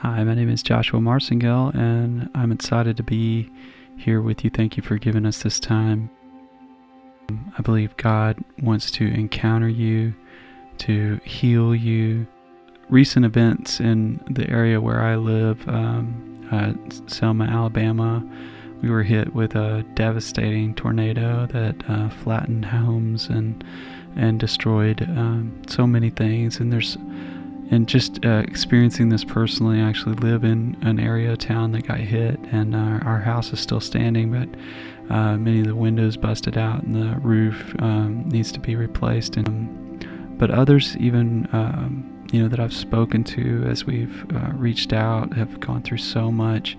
Hi, my name is Joshua Marcengill, and I'm excited to be here with you. Thank you for giving us this time. I believe God wants to encounter you, to heal you. Recent events in the area where I live, um, uh, Selma, Alabama, we were hit with a devastating tornado that uh, flattened homes and and destroyed um, so many things. And there's and just uh, experiencing this personally, I actually live in an area of town that got hit, and our, house is still standing, but uh, many of the windows busted out, and the roof um, needs to be replaced. And um, but others, even um, you know, that I've spoken to as we've uh, reached out, have gone through so much,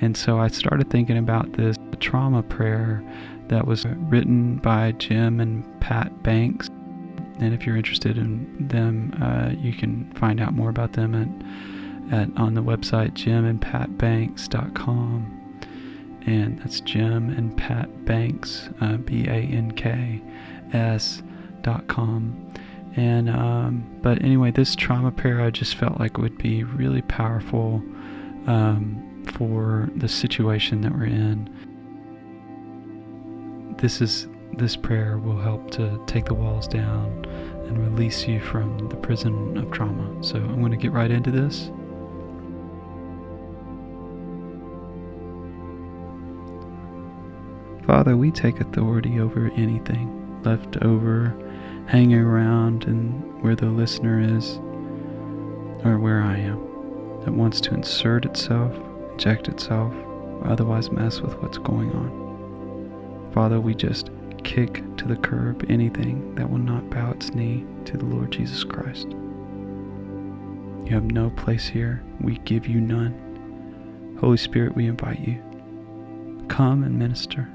and so I started thinking about this trauma prayer that was written by Jim and Pat Banks. And if you're interested in them, uh, you can find out more about them at, at on the website jimandpatbanks.com. And that's Jim and Pat Banks, uh, B A N K S dot com. And um, but anyway, this trauma pair I just felt like would be really powerful um, for the situation that we're in. This is this prayer will help to take the walls down and release you from the prison of trauma. So I'm going to get right into this. Father, we take authority over anything left over, hanging around, and where the listener is, or where I am, that wants to insert itself, inject itself, or otherwise mess with what's going on. Father, we just kick to the curb anything that will not bow its knee to the Lord Jesus Christ. You have no place here. We give you none. Holy Spirit, we invite you. Come and minister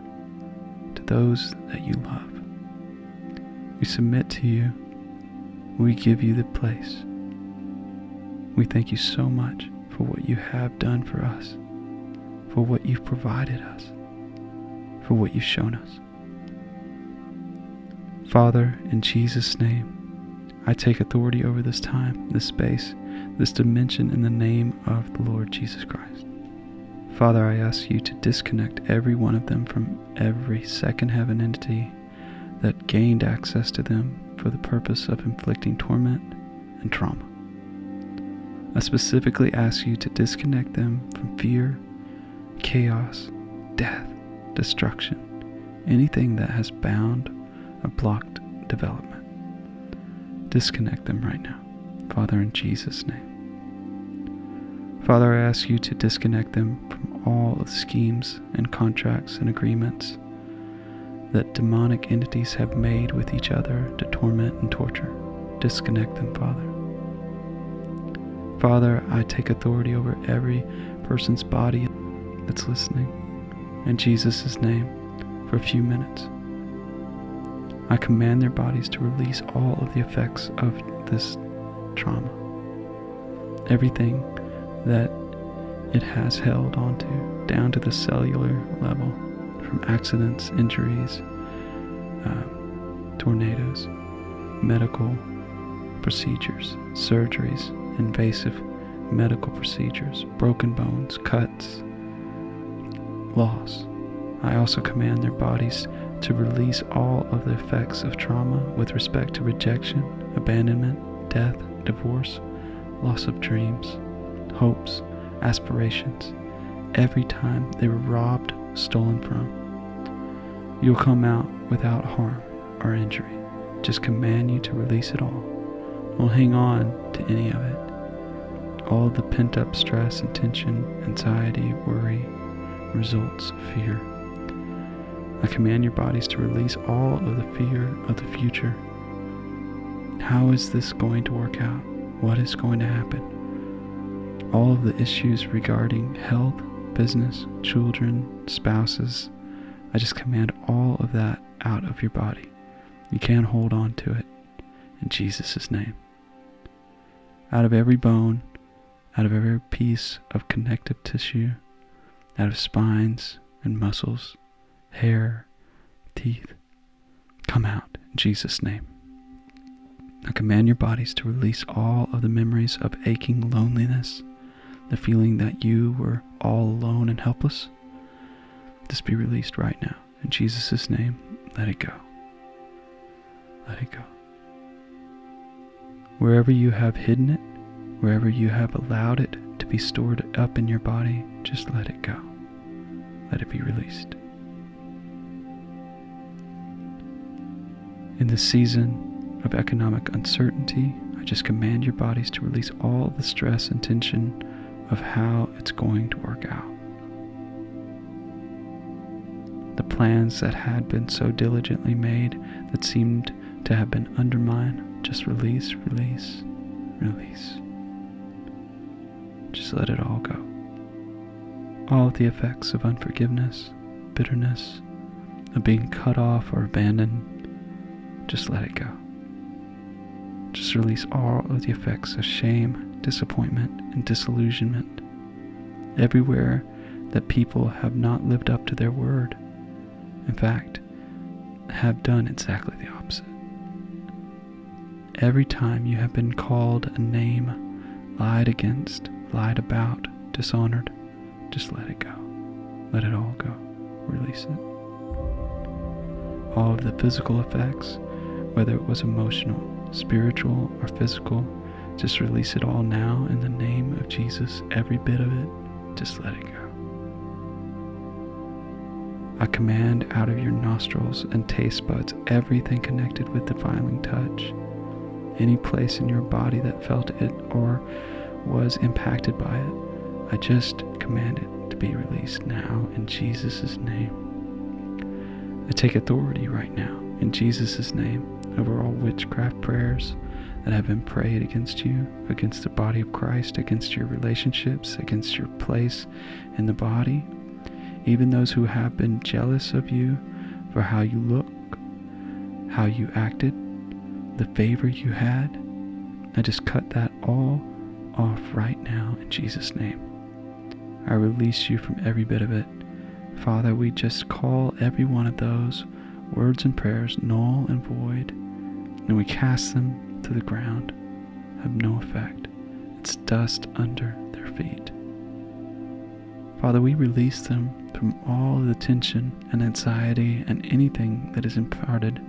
to those that you love. We submit to you. We give you the place. We thank you so much for what you have done for us, for what you've provided us, for what you've shown us. Father, in Jesus' name, I take authority over this time, this space, this dimension in the name of the Lord Jesus Christ. Father, I ask you to disconnect every one of them from every second heaven entity that gained access to them for the purpose of inflicting torment and trauma. I specifically ask you to disconnect them from fear, chaos, death, destruction, anything that has bound or blocked development. Disconnect them right now, Father, in Jesus' name. Father, I ask you to disconnect them from all of the schemes and contracts and agreements that demonic entities have made with each other to torment and torture. Disconnect them, Father. Father, I take authority over every person's body that's listening in Jesus' name for a few minutes. I command their bodies to release all of the effects of this trauma. Everything that it has held onto, down to the cellular level, from accidents, injuries, uh, tornadoes, medical procedures, surgeries, invasive medical procedures, broken bones, cuts, loss. I also command their bodies to release all of the effects of trauma with respect to rejection, abandonment, death, divorce, loss of dreams, hopes, aspirations, every time they were robbed, stolen from. You'll come out without harm or injury. Just command you to release it all. Don't hang on to any of it. All the pent up stress and tension, anxiety, worry, results fear. I command your bodies to release all of the fear of the future. How is this going to work out? What is going to happen? All of the issues regarding health, business, children, spouses, I just command all of that out of your body. You can't hold on to it in Jesus' name. Out of every bone, out of every piece of connective tissue, out of spines and muscles, hair, teeth, come out in Jesus' name. I command your bodies to release all of the memories of aching loneliness, the feeling that you were all alone and helpless, just be released right now. In Jesus' name, let it go. Let it go. Wherever you have hidden it, wherever you have allowed it to be stored up in your body, just let it go. Let it be released. In this season of economic uncertainty, I just command your bodies to release all the stress and tension of how it's going to work out. The plans that had been so diligently made that seemed to have been undermined, just release, release, release. Just let it all go. All the effects of unforgiveness, bitterness, of being cut off or abandoned, just let it go. Just release all of the effects of shame, disappointment, and disillusionment. Everywhere that people have not lived up to their word, in fact, have done exactly the opposite. Every time you have been called a name, lied against, lied about, dishonored, just let it go. Let it all go. Release it. All of the physical effects, whether it was emotional, spiritual, or physical, just release it all now in the name of Jesus. Every bit of it, just let it go. I command out of your nostrils and taste buds everything connected with the defiling touch. Any place in your body that felt it or was impacted by it, I just command it to be released now in Jesus' name. I take authority right now in Jesus' name over all witchcraft prayers that have been prayed against you, against the body of Christ, against your relationships, against your place in the body, even those who have been jealous of you for how you look, how you acted, the favor you had. I just cut that all off right now in Jesus' name. I release you from every bit of it. Father, we just call every one of those words and prayers null and void, and we cast them to the ground have no effect. It's dust under their feet. Father, we release them from all the tension and anxiety and anything that is imparted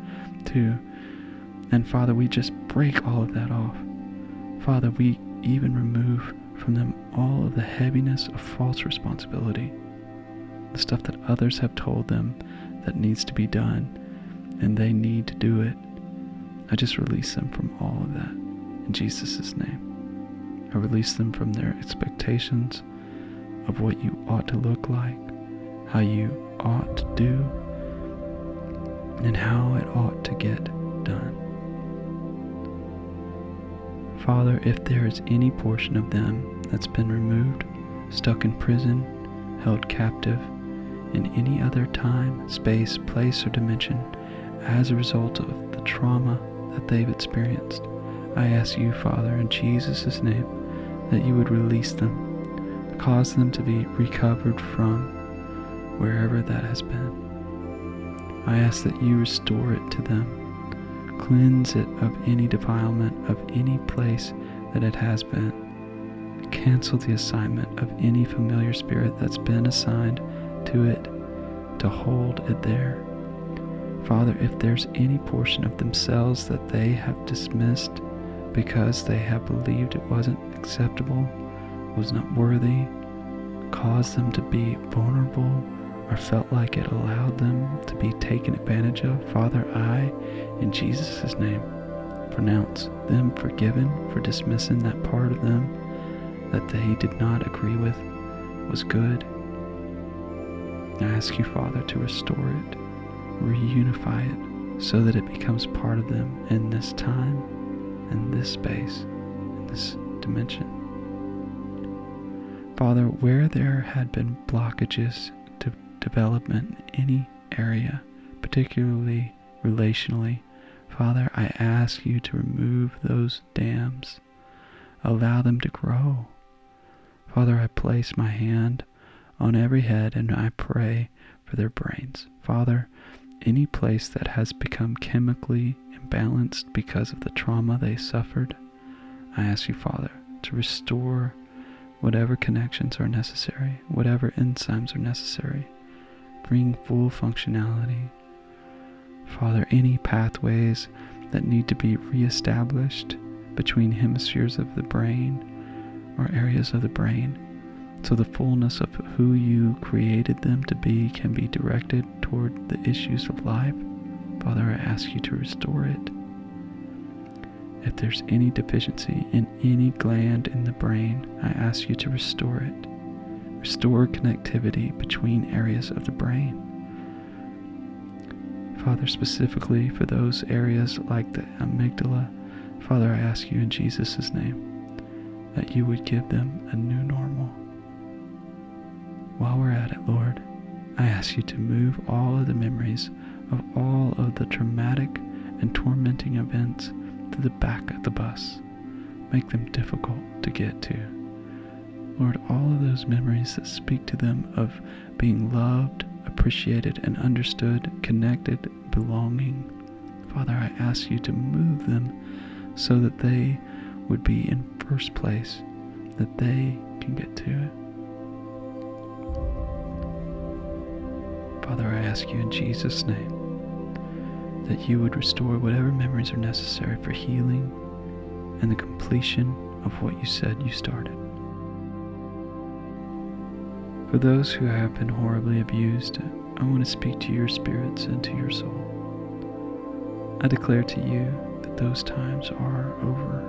to. And Father, we just break all of that off. Father, we even remove from them all of the heaviness of false responsibility, the stuff that others have told them that needs to be done, and they need to do it I just release them from all of that in Jesus' name. I release them from their expectations of what you ought to look like, how you ought to do, and how it ought to get done. Father, if there is any portion of them that's been removed, stuck in prison, held captive, in any other time, space, place, or dimension as a result of the trauma that they've experienced. I ask you, Father, in Jesus' name, that you would release them, cause them to be recovered from wherever that has been. I ask that you restore it to them, cleanse it of any defilement of any place that it has been. Cancel the assignment of any familiar spirit that's been assigned to it to hold it there Father, if there's any portion of themselves that they have dismissed because they have believed it wasn't acceptable, was not worthy, caused them to be vulnerable, or felt like it allowed them to be taken advantage of, Father, I, in Jesus' name, pronounce them forgiven for dismissing that part of them that they did not agree with was good. I ask you, Father, to restore it reunify it so that it becomes part of them in this time, in this space, in this dimension. Father, where there had been blockages to development in any area, particularly relationally, Father, I ask you to remove those dams. Allow them to grow. Father, I place my hand on every head and I pray for their brains. Father, any place that has become chemically imbalanced because of the trauma they suffered, I ask you, Father, to restore whatever connections are necessary, whatever enzymes are necessary. Bring full functionality. Father, any pathways that need to be reestablished between hemispheres of the brain or areas of the brain so the fullness of who you created them to be can be directed toward the issues of life. Father, I ask you to restore it. If there's any deficiency in any gland in the brain, I ask you to restore it. Restore connectivity between areas of the brain. Father, specifically for those areas like the amygdala, Father, I ask you in Jesus' name that you would give them a new normal. While we're at it, Lord, I ask you to move all of the memories of all of the traumatic and tormenting events to the back of the bus. Make them difficult to get to. Lord, all of those memories that speak to them of being loved, appreciated, and understood, connected, belonging. Father, I ask you to move them so that they would be in first place, that they can get to it. Father, I ask you in Jesus' name that you would restore whatever memories are necessary for healing and the completion of what you said you started. For those who have been horribly abused, I want to speak to your spirits and to your soul. I declare to you that those times are over.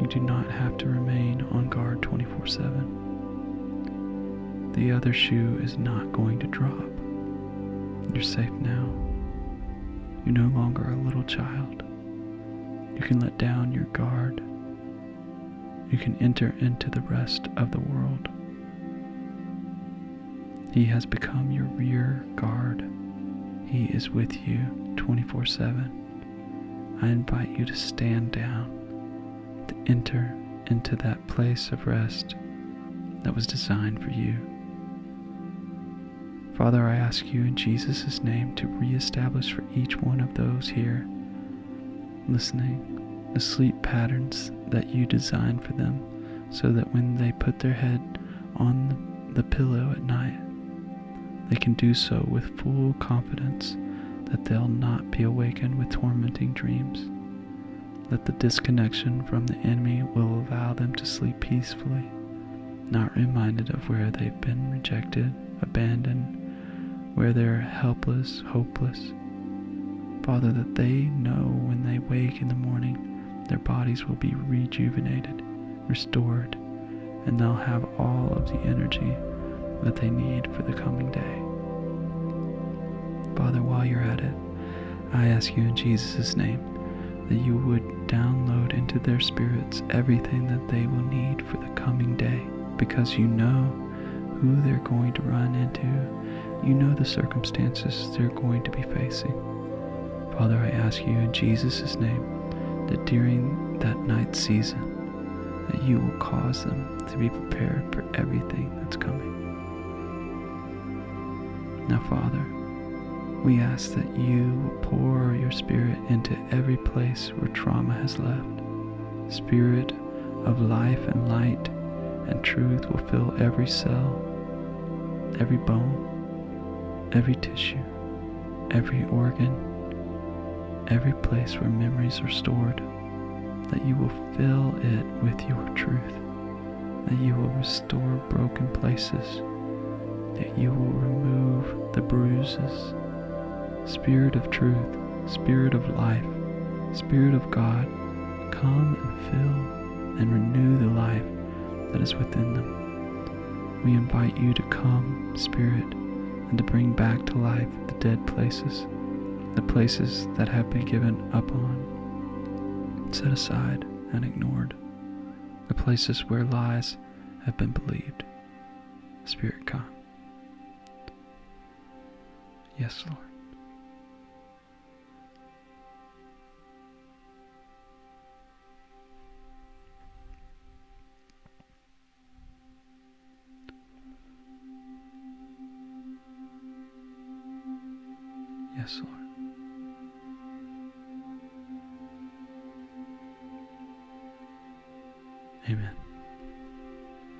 You do not have to remain on guard 24 7. The other shoe is not going to drop. You're safe now. You're no longer a little child. You can let down your guard. You can enter into the rest of the world. He has become your rear guard. He is with you 24 7. I invite you to stand down, to enter into that place of rest that was designed for you. Father, I ask you in Jesus' name to reestablish for each one of those here listening the sleep patterns that you designed for them so that when they put their head on the pillow at night, they can do so with full confidence that they'll not be awakened with tormenting dreams, that the disconnection from the enemy will allow them to sleep peacefully, not reminded of where they've been rejected, abandoned, where they're helpless, hopeless. Father, that they know when they wake in the morning, their bodies will be rejuvenated, restored, and they'll have all of the energy that they need for the coming day. Father, while you're at it, I ask you in Jesus' name that you would download into their spirits everything that they will need for the coming day because you know who they're going to run into you know the circumstances they're going to be facing. Father, I ask you in Jesus' name that during that night season, that you will cause them to be prepared for everything that's coming. Now, Father, we ask that you pour your Spirit into every place where trauma has left. Spirit of life and light and truth will fill every cell, every bone, every tissue, every organ, every place where memories are stored, that you will fill it with your truth, that you will restore broken places, that you will remove the bruises. Spirit of truth, Spirit of life, Spirit of God, come and fill and renew the life that is within them. We invite you to come, Spirit and to bring back to life the dead places, the places that have been given up on, set aside, and ignored, the places where lies have been believed. Spirit, come. Yes, Lord. Amen.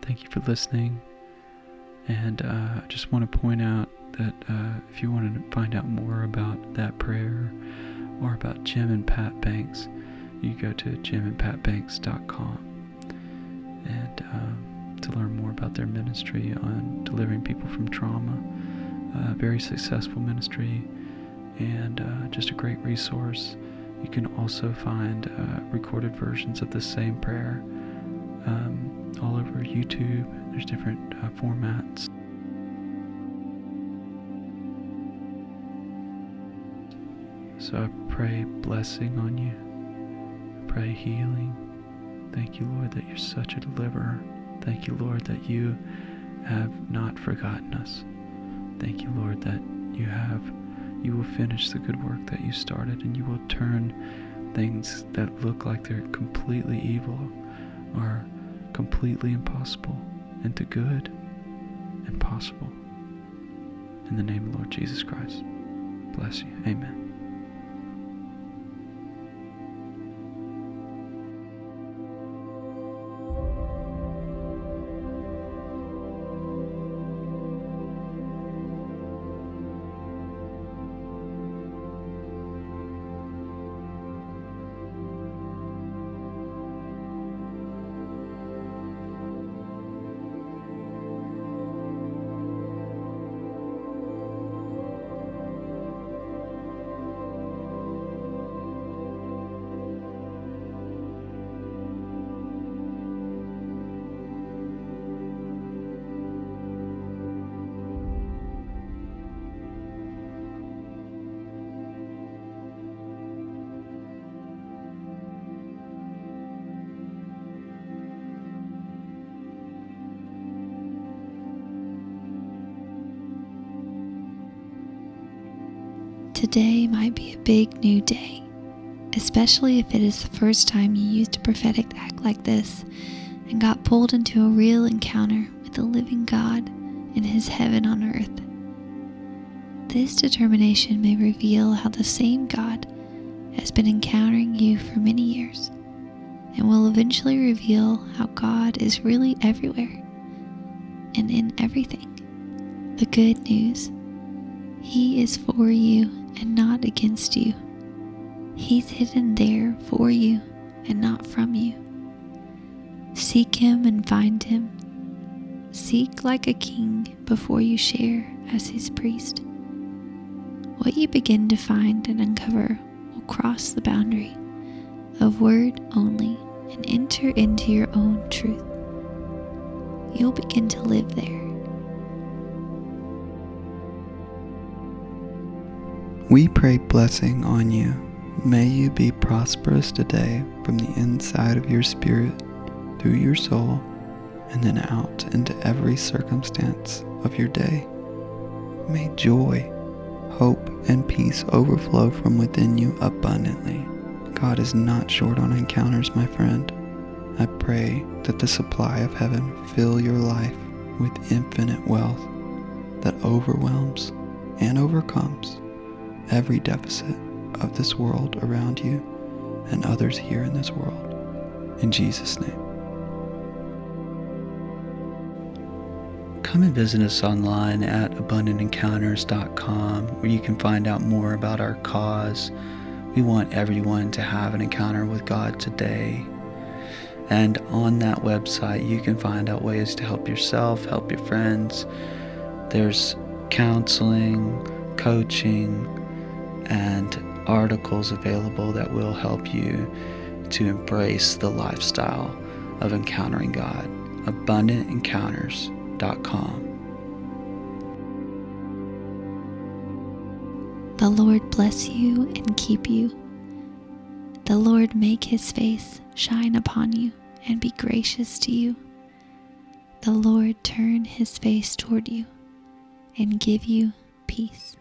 thank you for listening. And uh, I just want to point out that uh, if you want to find out more about that prayer or about Jim and Pat Banks, you go to jimandpatbanks.com and um, to learn more about their ministry on delivering people from trauma. Uh, very successful ministry and uh, just a great resource. You can also find uh, recorded versions of the same prayer um, all over YouTube. There's different uh, formats. So I pray blessing on you. I pray healing. Thank you, Lord, that you're such a deliverer. Thank you, Lord, that you have not forgotten us. Thank you, Lord, that you have you will finish the good work that you started and you will turn things that look like they're completely evil or completely impossible into good and possible. In the name of Lord Jesus Christ. Bless you. Amen. Today might be a big new day, especially if it is the first time you used a prophetic act like this and got pulled into a real encounter with the living God in His heaven on earth. This determination may reveal how the same God has been encountering you for many years and will eventually reveal how God is really everywhere and in everything. The good news He is for you and not against you. He's hidden there for you and not from you. Seek him and find him. Seek like a king before you share as his priest. What you begin to find and uncover will cross the boundary of word only and enter into your own truth. You'll begin to live there We pray blessing on you. May you be prosperous today from the inside of your spirit, through your soul, and then out into every circumstance of your day. May joy, hope, and peace overflow from within you abundantly. God is not short on encounters, my friend. I pray that the supply of heaven fill your life with infinite wealth that overwhelms and overcomes every deficit of this world around you and others here in this world. In Jesus' name. Come and visit us online at abundantencounters.com where you can find out more about our cause. We want everyone to have an encounter with God today. And on that website, you can find out ways to help yourself, help your friends. There's counseling, coaching, articles available that will help you to embrace the lifestyle of encountering God. AbundantEncounters.com. The Lord bless you and keep you. The Lord make his face shine upon you and be gracious to you. The Lord turn his face toward you and give you peace.